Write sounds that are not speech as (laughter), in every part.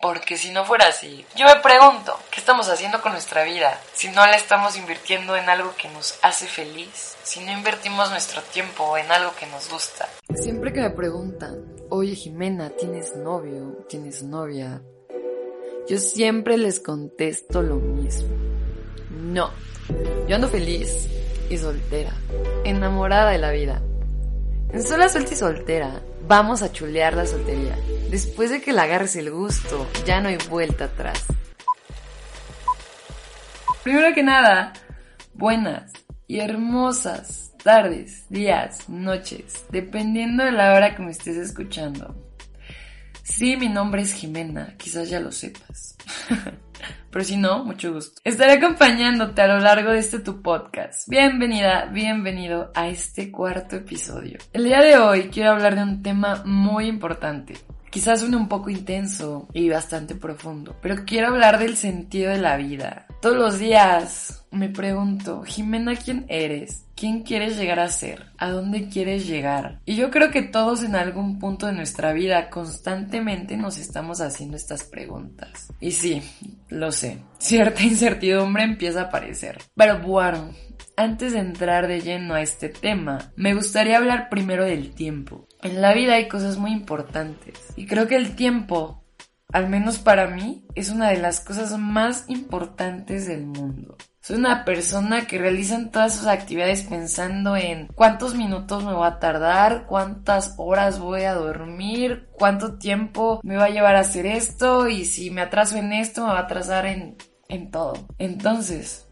Porque si no fuera así, yo me pregunto, ¿qué estamos haciendo con nuestra vida? Si no la estamos invirtiendo en algo que nos hace feliz, si no invertimos nuestro tiempo en algo que nos gusta. Siempre que me preguntan, oye Jimena, ¿tienes novio? ¿Tienes novia? Yo siempre les contesto lo mismo. No, yo ando feliz y soltera, enamorada de la vida. En sola suelta y soltera, vamos a chulear la soltería. Después de que le agarres el gusto, ya no hay vuelta atrás. Primero que nada, buenas y hermosas tardes, días, noches, dependiendo de la hora que me estés escuchando. Sí, mi nombre es Jimena, quizás ya lo sepas. (laughs) Pero si no, mucho gusto. Estaré acompañándote a lo largo de este tu podcast. Bienvenida, bienvenido a este cuarto episodio. El día de hoy quiero hablar de un tema muy importante. Quizás suene un poco intenso y bastante profundo, pero quiero hablar del sentido de la vida. Todos los días me pregunto, Jimena, ¿quién eres? ¿Quién quieres llegar a ser? ¿A dónde quieres llegar? Y yo creo que todos en algún punto de nuestra vida constantemente nos estamos haciendo estas preguntas. Y sí, lo sé, cierta (laughs) incertidumbre empieza a aparecer. Pero bueno, antes de entrar de lleno a este tema, me gustaría hablar primero del tiempo. En la vida hay cosas muy importantes y creo que el tiempo, al menos para mí, es una de las cosas más importantes del mundo. Soy una persona que realiza todas sus actividades pensando en cuántos minutos me va a tardar, cuántas horas voy a dormir, cuánto tiempo me va a llevar a hacer esto y si me atraso en esto me va a atrasar en, en todo. Entonces,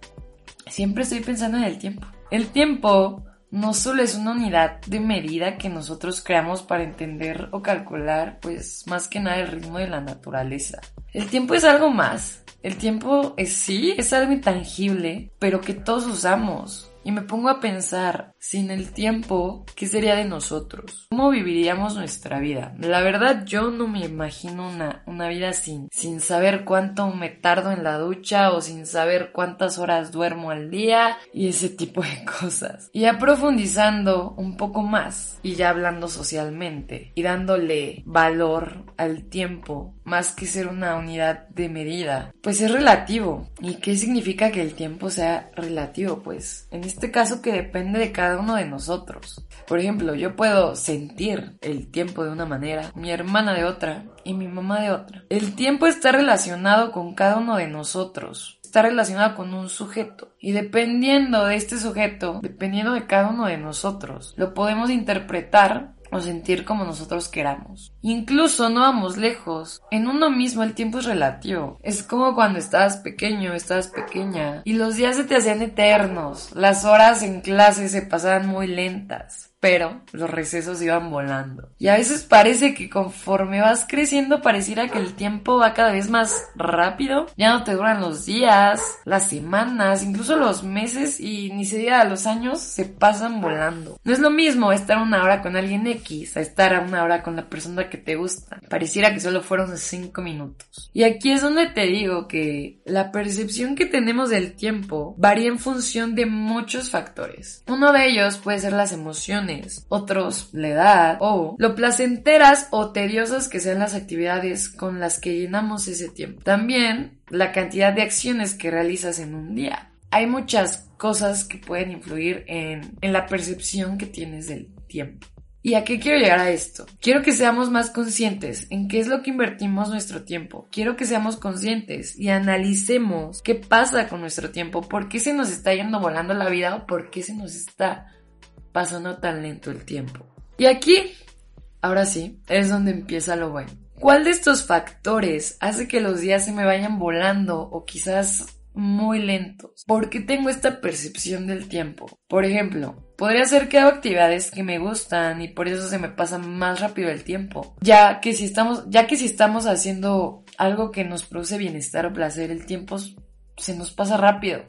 siempre estoy pensando en el tiempo. El tiempo no solo es una unidad de medida que nosotros creamos para entender o calcular, pues más que nada el ritmo de la naturaleza. El tiempo es algo más. El tiempo es sí, es algo intangible, pero que todos usamos. Y me pongo a pensar, sin el tiempo, ¿qué sería de nosotros? ¿Cómo viviríamos nuestra vida? La verdad, yo no me imagino una, una vida sin, sin saber cuánto me tardo en la ducha o sin saber cuántas horas duermo al día y ese tipo de (laughs) cosas. Y ya profundizando un poco más y ya hablando socialmente y dándole valor al tiempo más que ser una unidad de medida, pues es relativo. ¿Y qué significa que el tiempo sea relativo? Pues en este caso que depende de cada uno de nosotros. Por ejemplo, yo puedo sentir el tiempo de una manera, mi hermana de otra y mi mamá de otra. El tiempo está relacionado con cada uno de nosotros. Está relacionado con un sujeto. Y dependiendo de este sujeto, dependiendo de cada uno de nosotros, lo podemos interpretar o sentir como nosotros queramos. Incluso no vamos lejos. En uno mismo el tiempo es relativo. Es como cuando estabas pequeño, estabas pequeña y los días se te hacían eternos. Las horas en clase se pasaban muy lentas. Pero los recesos iban volando. Y a veces parece que conforme vas creciendo pareciera que el tiempo va cada vez más rápido. Ya no te duran los días, las semanas, incluso los meses y ni se diga los años se pasan volando. No es lo mismo estar una hora con alguien X a estar una hora con la persona que te gusta. Pareciera que solo fueron cinco minutos. Y aquí es donde te digo que la percepción que tenemos del tiempo varía en función de muchos factores. Uno de ellos puede ser las emociones otros la edad o lo placenteras o tediosas que sean las actividades con las que llenamos ese tiempo. También la cantidad de acciones que realizas en un día. Hay muchas cosas que pueden influir en, en la percepción que tienes del tiempo. ¿Y a qué quiero llegar a esto? Quiero que seamos más conscientes en qué es lo que invertimos nuestro tiempo. Quiero que seamos conscientes y analicemos qué pasa con nuestro tiempo, por qué se nos está yendo volando la vida o por qué se nos está pasando tan lento el tiempo. Y aquí, ahora sí, es donde empieza lo bueno. ¿Cuál de estos factores hace que los días se me vayan volando o quizás muy lentos. ¿Por qué tengo esta percepción del tiempo? Por ejemplo, podría ser que hago actividades que me gustan y por eso se me pasa más rápido el tiempo. Ya que si estamos, ya que si estamos haciendo algo que nos produce bienestar o placer, el tiempo se nos pasa rápido.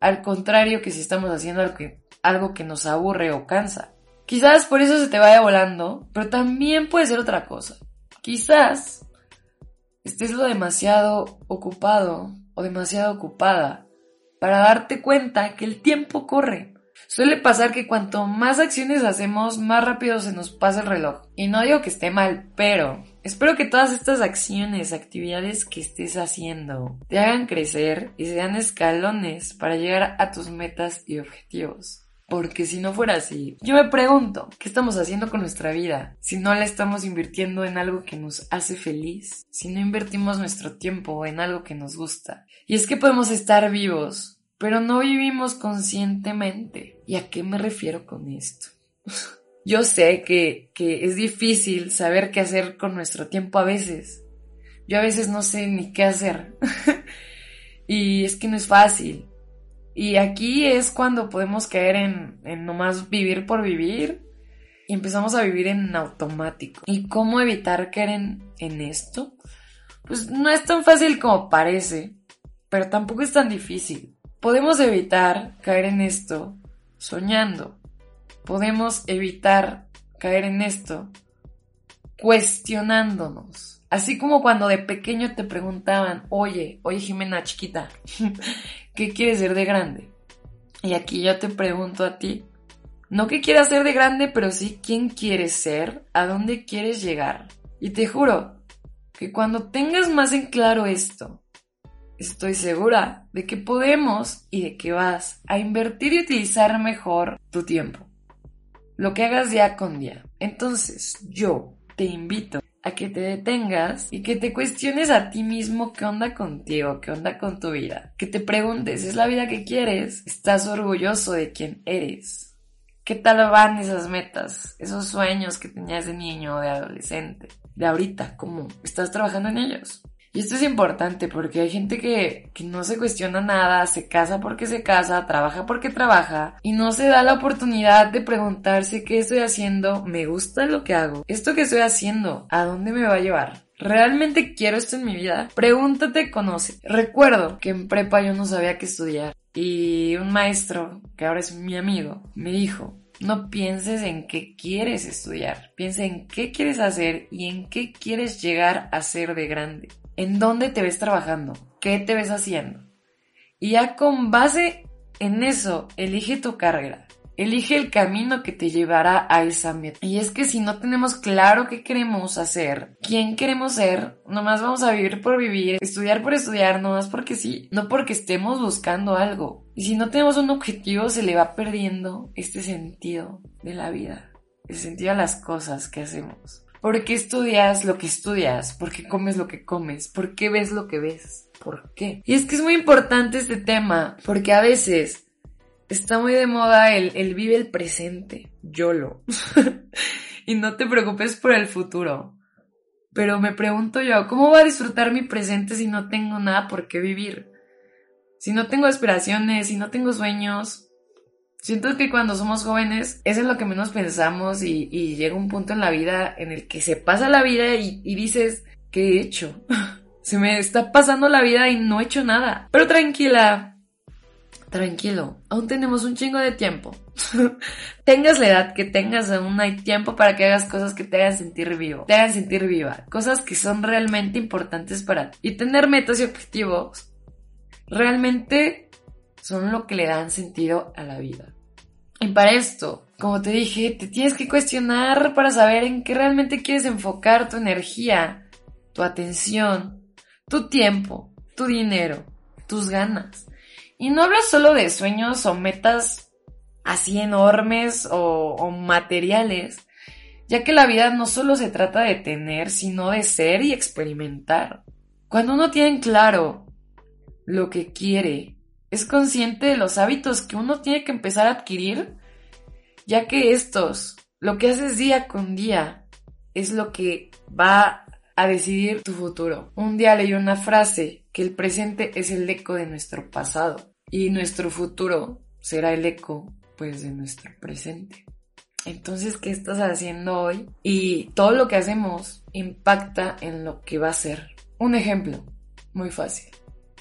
Al contrario que si estamos haciendo algo que, algo que nos aburre o cansa. Quizás por eso se te vaya volando, pero también puede ser otra cosa. Quizás estés lo demasiado ocupado o demasiado ocupada para darte cuenta que el tiempo corre. Suele pasar que cuanto más acciones hacemos, más rápido se nos pasa el reloj. Y no digo que esté mal, pero espero que todas estas acciones, actividades que estés haciendo, te hagan crecer y sean escalones para llegar a tus metas y objetivos. Porque si no fuera así, yo me pregunto, ¿qué estamos haciendo con nuestra vida? Si no la estamos invirtiendo en algo que nos hace feliz, si no invertimos nuestro tiempo en algo que nos gusta. Y es que podemos estar vivos, pero no vivimos conscientemente. ¿Y a qué me refiero con esto? (laughs) yo sé que, que es difícil saber qué hacer con nuestro tiempo a veces. Yo a veces no sé ni qué hacer. (laughs) y es que no es fácil. Y aquí es cuando podemos caer en, en nomás vivir por vivir y empezamos a vivir en automático. ¿Y cómo evitar caer en, en esto? Pues no es tan fácil como parece, pero tampoco es tan difícil. Podemos evitar caer en esto soñando. Podemos evitar caer en esto cuestionándonos. Así como cuando de pequeño te preguntaban, oye, oye Jimena chiquita, (laughs) ¿qué quieres ser de grande? Y aquí yo te pregunto a ti, no qué quieras ser de grande, pero sí quién quieres ser, a dónde quieres llegar. Y te juro que cuando tengas más en claro esto, estoy segura de que podemos y de que vas a invertir y utilizar mejor tu tiempo. Lo que hagas día con día. Entonces, yo te invito a que te detengas y que te cuestiones a ti mismo qué onda contigo, qué onda con tu vida. Que te preguntes, ¿es la vida que quieres? ¿Estás orgulloso de quién eres? ¿Qué tal van esas metas, esos sueños que tenías de niño o de adolescente? De ahorita, ¿cómo estás trabajando en ellos? Y esto es importante porque hay gente que, que, no se cuestiona nada, se casa porque se casa, trabaja porque trabaja y no se da la oportunidad de preguntarse qué estoy haciendo, me gusta lo que hago, esto que estoy haciendo, ¿a dónde me va a llevar? ¿Realmente quiero esto en mi vida? Pregúntate, conoce. Recuerdo que en prepa yo no sabía qué estudiar y un maestro, que ahora es mi amigo, me dijo, no pienses en qué quieres estudiar, piensa en qué quieres hacer y en qué quieres llegar a ser de grande. ¿En dónde te ves trabajando? ¿Qué te ves haciendo? Y ya con base en eso, elige tu carrera. Elige el camino que te llevará a esa meta. Y es que si no tenemos claro qué queremos hacer, quién queremos ser, nomás vamos a vivir por vivir, estudiar por estudiar, nomás porque sí, no porque estemos buscando algo. Y si no tenemos un objetivo, se le va perdiendo este sentido de la vida, el sentido a las cosas que hacemos. ¿Por qué estudias lo que estudias? ¿Por qué comes lo que comes? ¿Por qué ves lo que ves? ¿Por qué? Y es que es muy importante este tema, porque a veces está muy de moda el, el vive el presente, YOLO. (laughs) y no te preocupes por el futuro. Pero me pregunto yo, ¿cómo voy a disfrutar mi presente si no tengo nada por qué vivir? Si no tengo aspiraciones, si no tengo sueños, Siento que cuando somos jóvenes es en lo que menos pensamos y, llega un punto en la vida en el que se pasa la vida y, y dices, ¿qué he hecho? (laughs) se me está pasando la vida y no he hecho nada. Pero tranquila, tranquilo, aún tenemos un chingo de tiempo. (laughs) tengas la edad que tengas, aún hay tiempo para que hagas cosas que te hagan sentir vivo, te hagan sentir viva, cosas que son realmente importantes para ti. Y tener metas y objetivos realmente son lo que le dan sentido a la vida. Y para esto, como te dije, te tienes que cuestionar para saber en qué realmente quieres enfocar tu energía, tu atención, tu tiempo, tu dinero, tus ganas. Y no hablo solo de sueños o metas así enormes o, materiales, ya que la vida no solo se trata de tener, sino de ser y experimentar. Cuando uno tiene en claro lo que quiere, es consciente de los hábitos que uno tiene que empezar a adquirir, ya que estos, lo que haces día con día, es lo que va a decidir tu futuro. Un día leí una frase que el presente es el eco de nuestro pasado y nuestro futuro será el eco pues de nuestro presente. Entonces, ¿qué estás haciendo hoy? Y todo lo que hacemos impacta en lo que va a ser. Un ejemplo, muy fácil.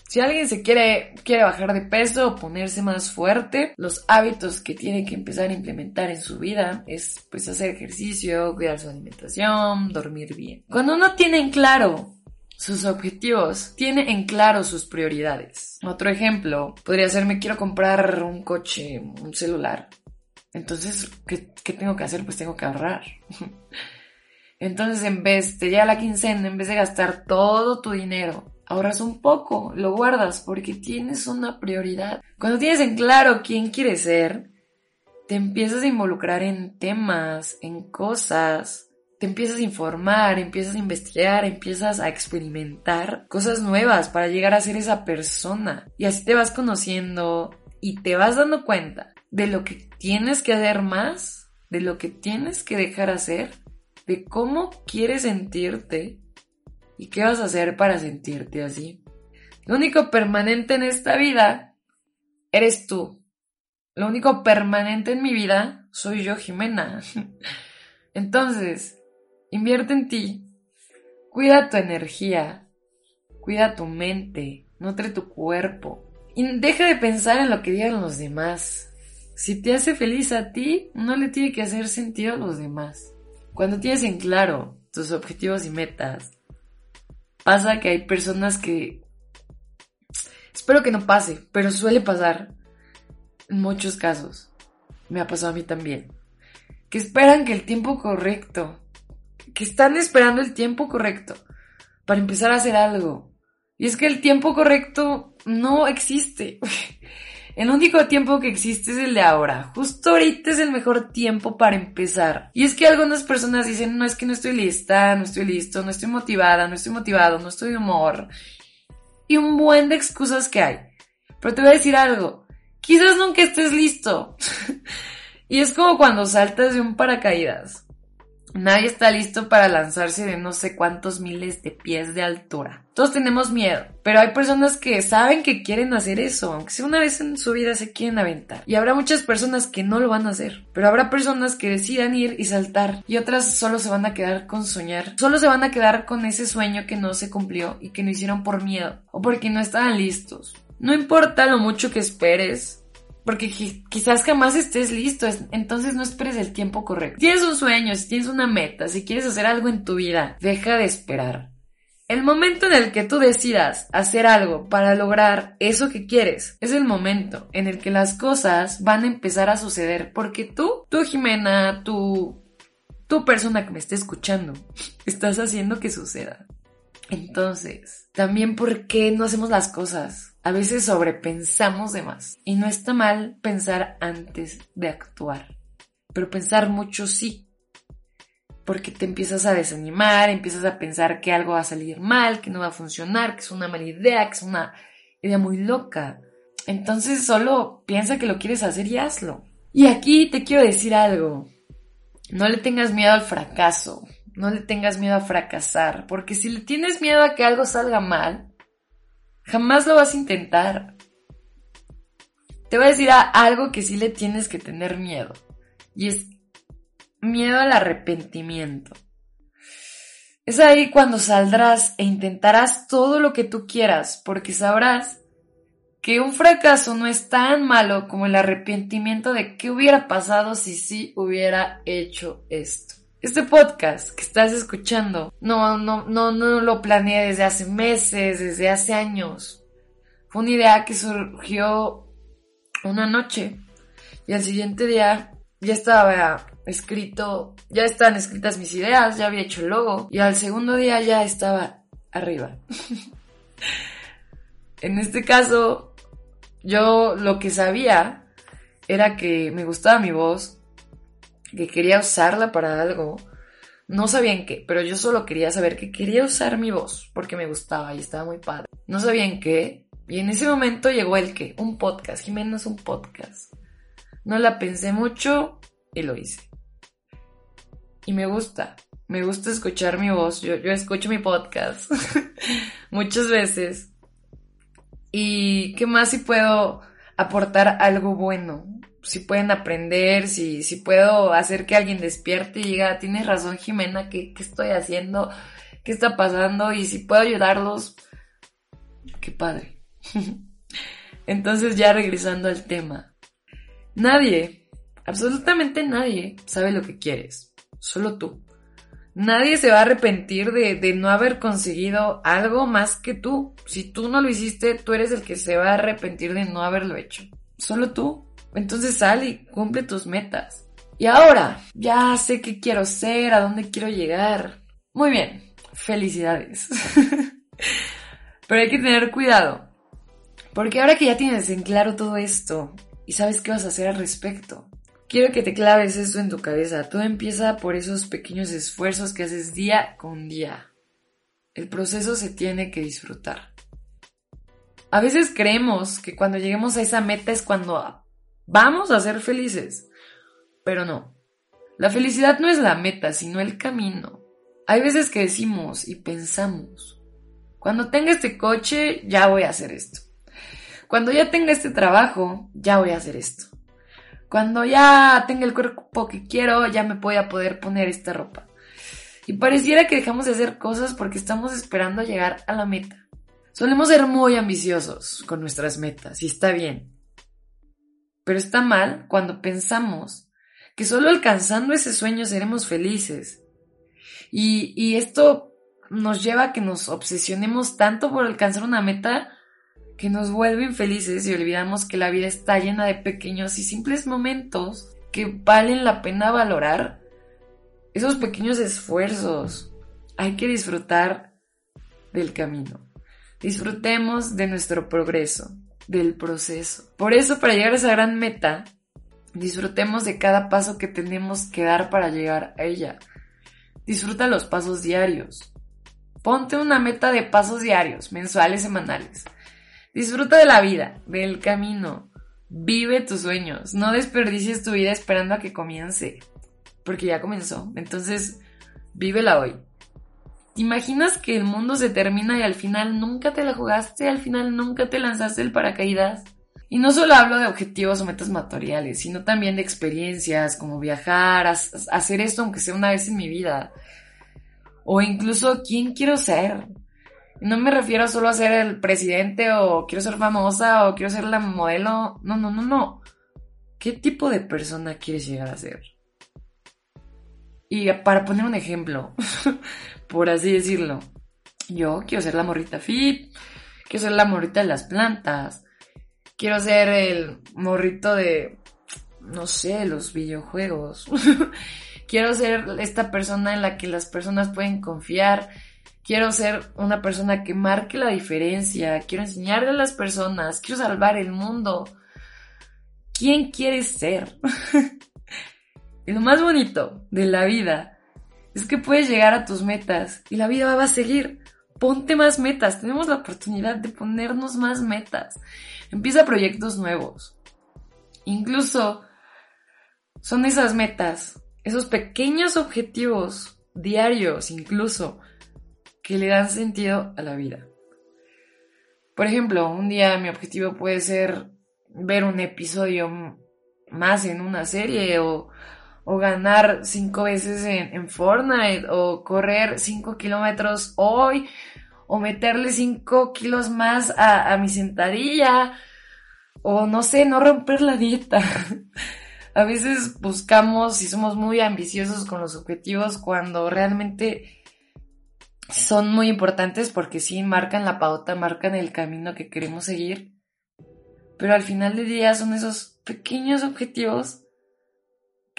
Si alguien se quiere, quiere bajar de peso o ponerse más fuerte, los hábitos que tiene que empezar a implementar en su vida es pues hacer ejercicio, cuidar su alimentación, dormir bien. Cuando uno tiene en claro sus objetivos, tiene en claro sus prioridades. Otro ejemplo podría ser me quiero comprar un coche, un celular. Entonces, ¿qué, qué tengo que hacer? Pues tengo que ahorrar. (laughs) Entonces, en vez de ya la quincena, en vez de gastar todo tu dinero ahorras un poco, lo guardas porque tienes una prioridad. Cuando tienes en claro quién quieres ser, te empiezas a involucrar en temas, en cosas, te empiezas a informar, empiezas a investigar, empiezas a experimentar cosas nuevas para llegar a ser esa persona. Y así te vas conociendo y te vas dando cuenta de lo que tienes que hacer más, de lo que tienes que dejar hacer, de cómo quieres sentirte ¿Y qué vas a hacer para sentirte así? Lo único permanente en esta vida eres tú. Lo único permanente en mi vida soy yo, Jimena. (laughs) Entonces, invierte en ti. Cuida tu energía. Cuida tu mente. Nutre tu cuerpo. Y deja de pensar en lo que digan los demás. Si te hace feliz a ti, no le tiene que hacer sentido a los demás. Cuando tienes en claro tus objetivos y metas, pasa que hay personas que... Espero que no pase, pero suele pasar en muchos casos. Me ha pasado a mí también. Que esperan que el tiempo correcto, que están esperando el tiempo correcto para empezar a hacer algo. Y es que el tiempo correcto no existe. (laughs) El único tiempo que existe es el de ahora. Justo ahorita es el mejor tiempo para empezar. Y es que algunas personas dicen, no es que no estoy lista, no estoy listo, no estoy motivada, no estoy motivado, no estoy de humor. Y un buen de excusas que hay. Pero te voy a decir algo. Quizás nunca estés listo. (laughs) y es como cuando saltas de un paracaídas. Nadie está listo para lanzarse de no sé cuántos miles de pies de altura. Todos tenemos miedo, pero hay personas que saben que quieren hacer eso, aunque sea una vez en su vida se quieren aventar. Y habrá muchas personas que no lo van a hacer, pero habrá personas que decidan ir y saltar y otras solo se van a quedar con soñar. Solo se van a quedar con ese sueño que no se cumplió y que no hicieron por miedo o porque no estaban listos. No importa lo mucho que esperes, porque quizás jamás estés listo, entonces no esperes el tiempo correcto. tienes un sueño, si tienes una meta, si quieres hacer algo en tu vida, deja de esperar. El momento en el que tú decidas hacer algo para lograr eso que quieres es el momento en el que las cosas van a empezar a suceder porque tú, tú Jimena, tú, tú persona que me esté escuchando, (laughs) estás haciendo que suceda. Entonces, también por qué no hacemos las cosas a veces sobrepensamos de más. Y no está mal pensar antes de actuar. Pero pensar mucho sí. Porque te empiezas a desanimar, empiezas a pensar que algo va a salir mal, que no va a funcionar, que es una mala idea, que es una idea muy loca. Entonces solo piensa que lo quieres hacer y hazlo. Y aquí te quiero decir algo. No le tengas miedo al fracaso. No le tengas miedo a fracasar. Porque si le tienes miedo a que algo salga mal, Jamás lo vas a intentar. Te voy a decir algo que sí le tienes que tener miedo. Y es miedo al arrepentimiento. Es ahí cuando saldrás e intentarás todo lo que tú quieras, porque sabrás que un fracaso no es tan malo como el arrepentimiento de qué hubiera pasado si sí hubiera hecho esto. Este podcast que estás escuchando, no, no, no, no lo planeé desde hace meses, desde hace años. Fue una idea que surgió una noche y al siguiente día ya estaba escrito, ya estaban escritas mis ideas, ya había hecho el logo y al segundo día ya estaba arriba. (laughs) en este caso, yo lo que sabía era que me gustaba mi voz, que quería usarla para algo. No sabía en qué, pero yo solo quería saber que quería usar mi voz porque me gustaba y estaba muy padre. No sabía en qué. Y en ese momento llegó el qué, un podcast. Jimena es un podcast. No la pensé mucho y lo hice. Y me gusta. Me gusta escuchar mi voz. Yo, yo escucho mi podcast (laughs) muchas veces. Y qué más si puedo aportar algo bueno, si pueden aprender, si, si puedo hacer que alguien despierte y diga, tienes razón Jimena, ¿qué, ¿qué estoy haciendo? ¿Qué está pasando? Y si puedo ayudarlos, qué padre. (laughs) Entonces ya regresando al tema. Nadie, absolutamente nadie sabe lo que quieres, solo tú. Nadie se va a arrepentir de, de, no haber conseguido algo más que tú. Si tú no lo hiciste, tú eres el que se va a arrepentir de no haberlo hecho. Solo tú. Entonces sal y cumple tus metas. Y ahora, ya sé qué quiero ser, a dónde quiero llegar. Muy bien, felicidades. (laughs) Pero hay que tener cuidado. Porque ahora que ya tienes en claro todo esto y sabes qué vas a hacer al respecto, quiero que te claves esto en tu cabeza. Todo empieza por esos pequeños esfuerzos que haces día con día. El proceso se tiene que disfrutar. A veces creemos que cuando lleguemos a esa meta es cuando vamos a ser felices. Pero no. La felicidad no es la meta, sino el camino. Hay veces que decimos y pensamos, cuando tenga este coche, ya voy a hacer esto. Cuando ya tenga este trabajo, ya voy a hacer esto. Cuando ya tenga el cuerpo que quiero, ya me voy a poder poner esta ropa. Y pareciera que dejamos de hacer cosas porque estamos esperando llegar a la meta. Solemos ser muy ambiciosos con nuestras metas y está bien. Pero está mal cuando pensamos que solo alcanzando ese sueño seremos felices. Y, y esto nos lleva a que nos obsesionemos tanto por alcanzar una meta que nos vuelve infelices y olvidamos que la vida está llena de pequeños y simples momentos que valen la pena valorar. Esos pequeños esfuerzos. Hay que disfrutar del camino. Disfrutemos de nuestro progreso del proceso. Por eso, para llegar a esa gran meta, disfrutemos de cada paso que tenemos que dar para llegar a ella. Disfruta los pasos diarios. Ponte una meta de pasos diarios, mensuales, semanales. Disfruta de la vida, del camino. Vive tus sueños. No desperdicies tu vida esperando a que comience. Porque ya comenzó. Entonces, vívela hoy. ¿Te imaginas que el mundo se termina y al final nunca te la jugaste? Al final nunca te lanzaste el paracaídas. Y no solo hablo de objetivos o metas materiales, sino también de experiencias, como viajar, hacer esto aunque sea una vez en mi vida. O incluso quién quiero ser. No me refiero solo a ser el presidente o quiero ser famosa o quiero ser la modelo. No, no, no, no. ¿Qué tipo de persona quieres llegar a ser? Y para poner un ejemplo, (laughs) por así decirlo. Yo quiero ser la morrita fit, quiero ser la morrita de las plantas, quiero ser el morrito de, no sé, los videojuegos. (laughs) quiero ser esta persona en la que las personas pueden confiar. Quiero ser una persona que marque la diferencia. Quiero enseñarle a las personas. Quiero salvar el mundo. ¿Quién quieres ser? (laughs) y lo más bonito de la vida es que puedes llegar a tus metas y la vida va a seguir. Ponte más metas, tenemos la oportunidad de ponernos más metas. Empieza proyectos nuevos. Incluso son esas metas, esos pequeños objetivos diarios incluso, que le dan sentido a la vida. Por ejemplo, un día mi objetivo puede ser ver un episodio más en una serie o o ganar cinco veces en, Fortnite, o correr cinco kilómetros hoy, o meterle cinco kilos más a, a mi sentadilla, o no sé, no romper la dieta. (laughs) a veces buscamos y somos muy ambiciosos con los objetivos cuando realmente son muy importantes porque sí marcan la pauta, marcan el camino que queremos seguir. Pero al final del día son esos pequeños objetivos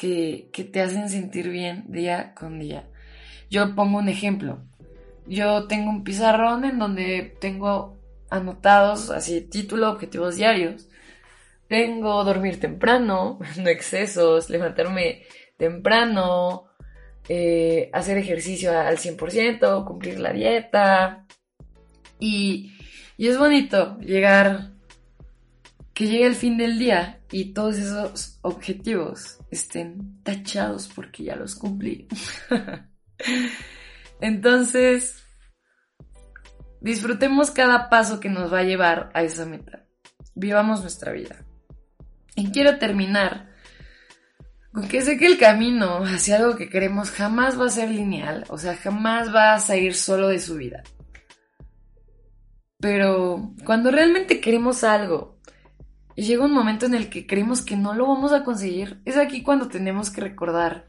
que, te hacen sentir bien día con día. Yo pongo un ejemplo. Yo tengo un pizarrón en donde tengo anotados así título, objetivos diarios. Tengo dormir temprano, (laughs) no excesos, levantarme temprano, eh, hacer ejercicio al 100%, cumplir la dieta. Y, y es bonito llegar, que llegue el fin del día y todos esos objetivos estén tachados porque ya los cumplí. (laughs) Entonces, disfrutemos cada paso que nos va a llevar a esa meta. Vivamos nuestra vida. Y quiero terminar con que sé que el camino hacia algo que queremos jamás va a ser lineal, o sea, jamás va a salir solo de su vida. Pero cuando realmente queremos algo y llega un momento en el que creemos que no lo vamos a conseguir, es aquí cuando tenemos que recordar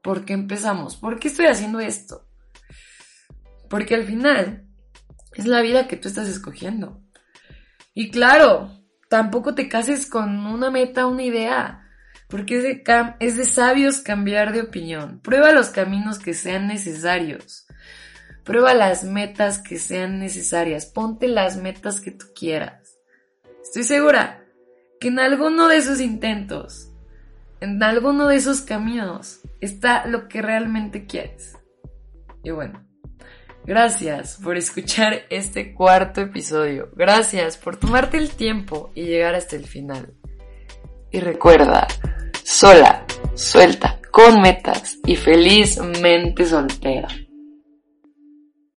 por qué empezamos, por qué estoy haciendo esto. Porque al final es la vida que tú estás escogiendo. Y claro, tampoco te cases con una meta, una idea, porque es de, es de sabios cambiar de opinión. Prueba los caminos que sean necesarios. Prueba las metas que sean necesarias. Ponte las metas que tú quieras. Estoy segura que en alguno de esos intentos, en alguno de esos caminos, está lo que realmente quieres. Y bueno, gracias por escuchar este cuarto episodio. Gracias por tomarte el tiempo y llegar hasta el final. Y recuerda, sola, suelta, con metas y felizmente soltera.